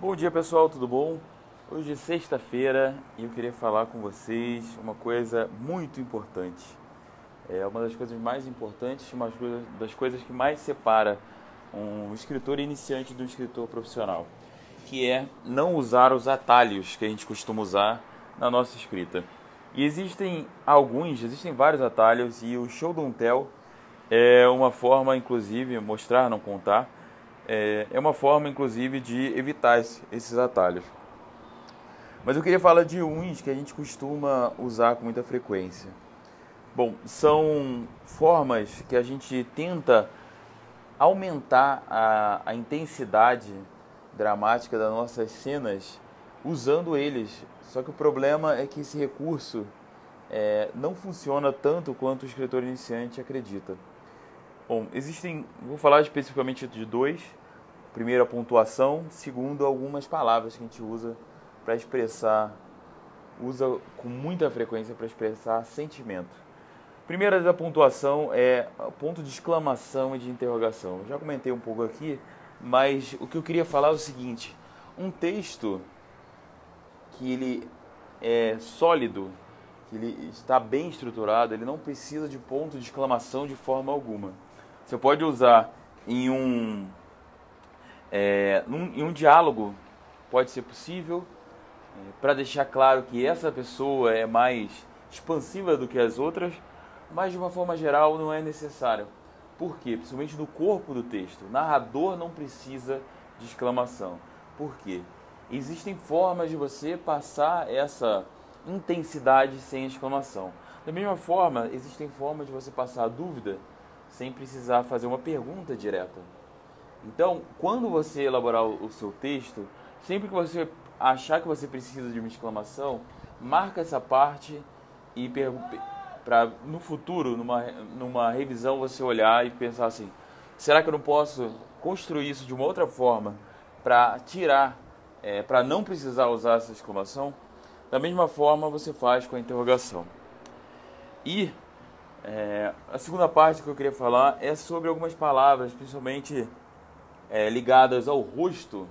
Bom dia pessoal, tudo bom? Hoje é sexta-feira e eu queria falar com vocês uma coisa muito importante. É uma das coisas mais importantes, uma das coisas que mais separa um escritor iniciante do escritor profissional, que é não usar os atalhos que a gente costuma usar na nossa escrita. E existem alguns, existem vários atalhos e o show don't tell é uma forma, inclusive, mostrar, não contar, é, é uma forma, inclusive, de evitar esses atalhos. Mas eu queria falar de uns que a gente costuma usar com muita frequência. Bom, são formas que a gente tenta aumentar a, a intensidade dramática das nossas cenas usando eles. Só que o problema é que esse recurso é, não funciona tanto quanto o escritor iniciante acredita. Bom, existem, vou falar especificamente de dois. Primeiro, a pontuação. Segundo, algumas palavras que a gente usa para expressar, usa com muita frequência para expressar sentimento. Primeira da pontuação é ponto de exclamação e de interrogação. Eu já comentei um pouco aqui, mas o que eu queria falar é o seguinte: um texto que ele é sólido, que ele está bem estruturado, ele não precisa de ponto de exclamação de forma alguma. Você pode usar em um, é, num, em um diálogo, pode ser possível, é, para deixar claro que essa pessoa é mais expansiva do que as outras, mas de uma forma geral não é necessário. Por quê? Principalmente no corpo do texto. O narrador não precisa de exclamação. Por quê? Existem formas de você passar essa intensidade sem exclamação. Da mesma forma, existem formas de você passar a dúvida sem precisar fazer uma pergunta direta. Então, quando você elaborar o seu texto, sempre que você achar que você precisa de uma exclamação, marca essa parte e para no futuro, numa, numa revisão, você olhar e pensar assim: será que eu não posso construir isso de uma outra forma para tirar, é, para não precisar usar essa exclamação? Da mesma forma, você faz com a interrogação. E é, a segunda parte que eu queria falar é sobre algumas palavras, principalmente é, ligadas ao rosto,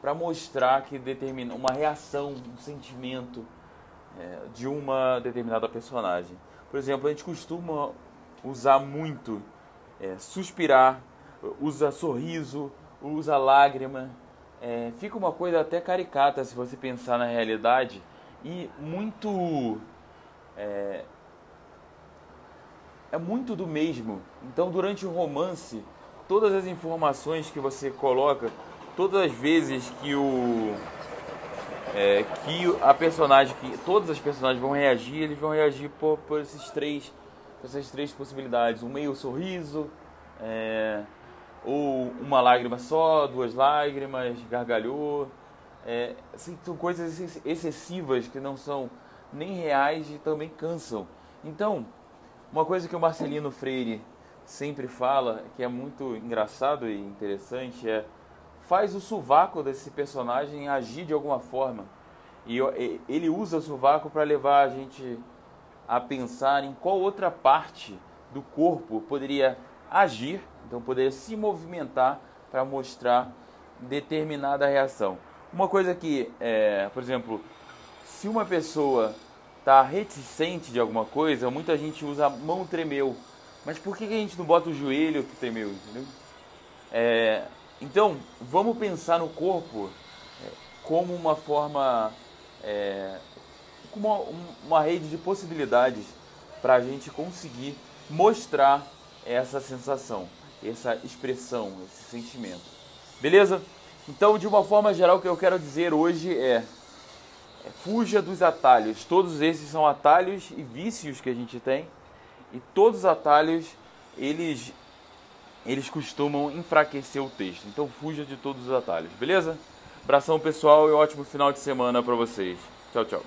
para mostrar que determina uma reação, um sentimento é, de uma determinada personagem. Por exemplo, a gente costuma usar muito é, suspirar, usa sorriso, usa lágrima. É, fica uma coisa até caricata se você pensar na realidade e muito é, muito do mesmo. Então, durante o romance, todas as informações que você coloca, todas as vezes que o é, que a personagem, que todas as personagens vão reagir, eles vão reagir por, por esses três, por essas três possibilidades: um meio sorriso, é, ou uma lágrima só, duas lágrimas, gargalhou. É, assim, são coisas excessivas que não são nem reais e também cansam. Então, uma coisa que o Marcelino Freire sempre fala, que é muito engraçado e interessante, é faz o sovaco desse personagem agir de alguma forma. E ele usa o sovaco para levar a gente a pensar em qual outra parte do corpo poderia agir, então poderia se movimentar para mostrar determinada reação. Uma coisa que, é, por exemplo, se uma pessoa está reticente de alguma coisa, muita gente usa a mão tremeu. Mas por que a gente não bota o joelho que tremeu, entendeu? É, então, vamos pensar no corpo é, como uma forma, é, como uma, uma rede de possibilidades para a gente conseguir mostrar essa sensação, essa expressão, esse sentimento. Beleza? Então, de uma forma geral, o que eu quero dizer hoje é fuja dos atalhos. Todos esses são atalhos e vícios que a gente tem. E todos os atalhos, eles eles costumam enfraquecer o texto. Então fuja de todos os atalhos, beleza? Abração pessoal e ótimo final de semana para vocês. Tchau, tchau.